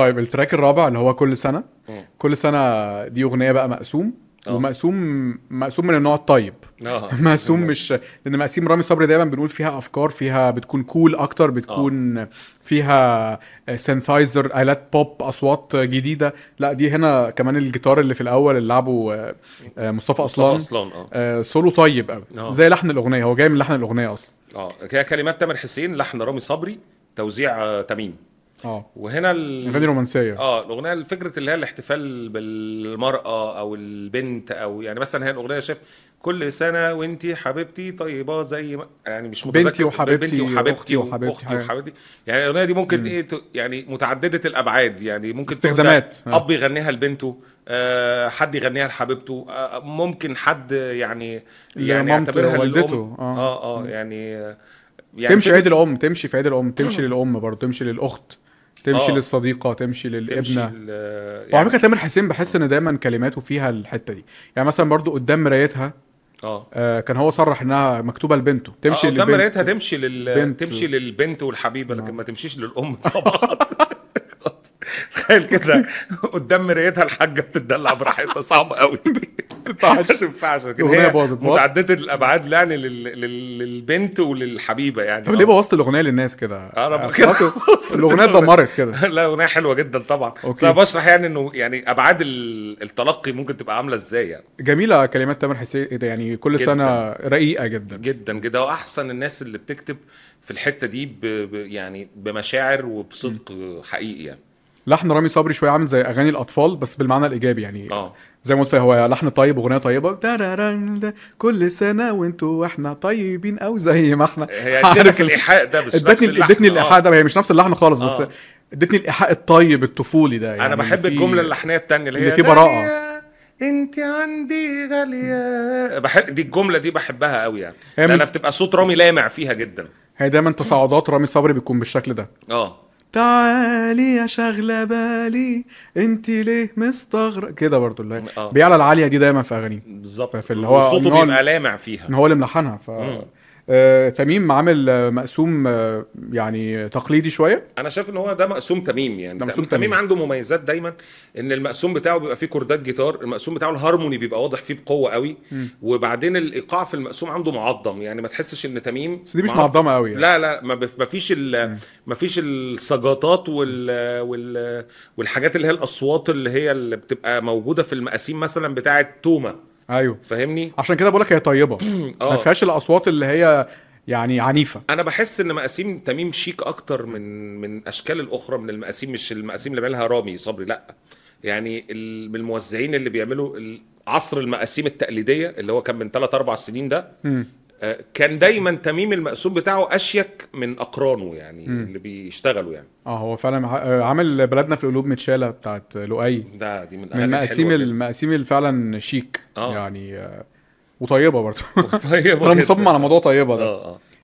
طيب ال track الرابع اللي هو كل سنة. مم. كل سنة دي أغنية بقى مقسوم. آه. ومقسوم مقسوم من النوع الطيب. آه. مقسوم مش لأن مقاسيم رامي صبري دايما بنقول فيها أفكار فيها بتكون cool أكتر بتكون فيها synthesizer آلات بوب أصوات جديدة. لا دي هنا كمان الجيتار اللي في الأول اللي لعبه آه، آه، مصطفى أصلان. أصلا آه. آه، سولو طيب قوي. زي لحن الأغنية هو جاي من لحن الأغنية أصلا. آه. هي كلمات تامر حسين لحن رامي صبري توزيع تميم. آه وهنا ال... اغاني رومانسية آه الأغنية فكرة اللي هي الاحتفال بالمرأة أو البنت أو يعني مثلا هي الأغنية شايف كل سنة وإنتي حبيبتي طيبة زي ما يعني مش بنتي متذكر وحبيبتي بنتي وحبيبتي وأختي وحبيبتي وأختي حاجة. وحبيبتي يعني الأغنية دي ممكن إيه ت- يعني متعددة الأبعاد يعني ممكن استخدامات. آه. أب يغنيها لبنته آه حد يغنيها لحبيبته آه ممكن حد يعني يعني يعتبرها والدته. للأم. آه. آه آه يعني آه، يعني تمشي فكرة- عيد الأم تمشي في عيد الأم تمشي للأم برضه تمشي للأخت تمشي آه. للصديقة تمشي تمشي للابنه ال- وعلى فكرة تامر حسين بحس إن دايما كلماته فيها الحتة دي. يعني مثلا برضو قدام مرايتها آه. آه كان هو صرح إنها مكتوبة لبنته. تمشي آه قدام للبنت. مرايتها تمشي لل بنت. تمشي للبنت والحبيبة لكن ما تمشيش للأم طبعا. تخيل كده. قدام مرايتها الحاجة بتدلع براحتها. صعب قوي ما تنفعش لكن هي. متعددة الأبعاد يعني لل... لل... للبنت وللحبيبة يعني. طب ليه بوظت الأغنية للناس كده؟ آه، ب- كده بص الأغنية. اتدمرت كده. لا أغنية حلوة جدا طبعا. بس. أنا بشرح يعني إنه يعني أبعاد ال- التلقي ممكن تبقى عاملة إزاي يعني. جميلة كلمات تامر حسين إيه ده يعني كل جداً. سنة رقيقة جدا. جدا جدا وأحسن الناس اللي بتكتب في الحتة دي ب... ب... يعني بمشاعر وبصدق حقيقي يعني. لحن رامي صبري شوية عامل زي أغاني الأطفال بس بالمعنى الإيجابي يعني. آه. زي ما قلت هو لحن طيب واغنيه طيبة. كل سنة وانتوا وإحنا طيبين أو زي ما إحنا. هي ادتك عارف ال- الإيحاء ده بس نفس ادتني اللحن. ادتني آه. الإيحاء ده هي مش نفس اللحن خالص بس آه. ادتني الإيحاء الطيب الطفولي ده يعني. أنا بحب في- الجملة اللحنية التانية اللي هي اللي فيه. غالية، انت عندي غالية. بحب دي الجملة دي بحبها قوي يعني. لأنها بتبقى صوت رامي لامع فيها جدا. هي دايما تصاعدات رامي صبري بتكون بالشكل ده. آه. تعالي يا شغلة بالي. انت ليه مستغرب كده برضو اللي آه. بيعلى العالية دي دايما في اغانيه بالظبط. في اللي هو هو- بيبقى لامع فيها. إن هو اللي ملحنها ف مم. آه، تميم عامل آه، مقسوم آه، يعني تقليدي شوية أنا شايف إن هو ده مقسوم تميم يعني ده مقسوم تميم تميم. عنده مميزات دايما إن المقسوم بتاعه بيبقى فيه كوردات جيتار المقسوم بتاعه الهارموني بيبقى واضح فيه بقوة قوي وبعدين الإيقاع في المقسوم عنده معظم يعني ما تحسش إن تميم بس دي مش معظم. معظمة قوي يعني. لا لا ما فيش ما فيش السجاطات وال وال والحاجات اللي هي الأصوات اللي هي اللي بتبقى موجودة في المقاسيم مثلا بتاعة توما أيوه. فاهمني؟ عشان كده بقول لك هي طيبة. ما آه. فيهاش الأصوات اللي هي يعني عنيفة. أنا بحس إن مقاسيم تميم شيك أكتر من من أشكال الأخرى من المقاسيم مش المقاسيم اللي بيعملها رامي صبري لأ. يعني من الموزعين اللي بيعملوا عصر المقاسيم التقليدية اللي هو كان من 3 4 سنين ده مم. آه، كان دايما تميم المقسوم بتاعه أشيك من أقرانه يعني اللي بيشتغلوا يعني آه هو فعلا آه، عامل بلدنا في قلوب متشاله بتاعت لؤي ده دي من من مقاسيم. المقاسيم اللي فعلا شيك آه. يعني آه، وطيبة برضه طيبة أنا. مصمم على موضوع طيبة ده آه آه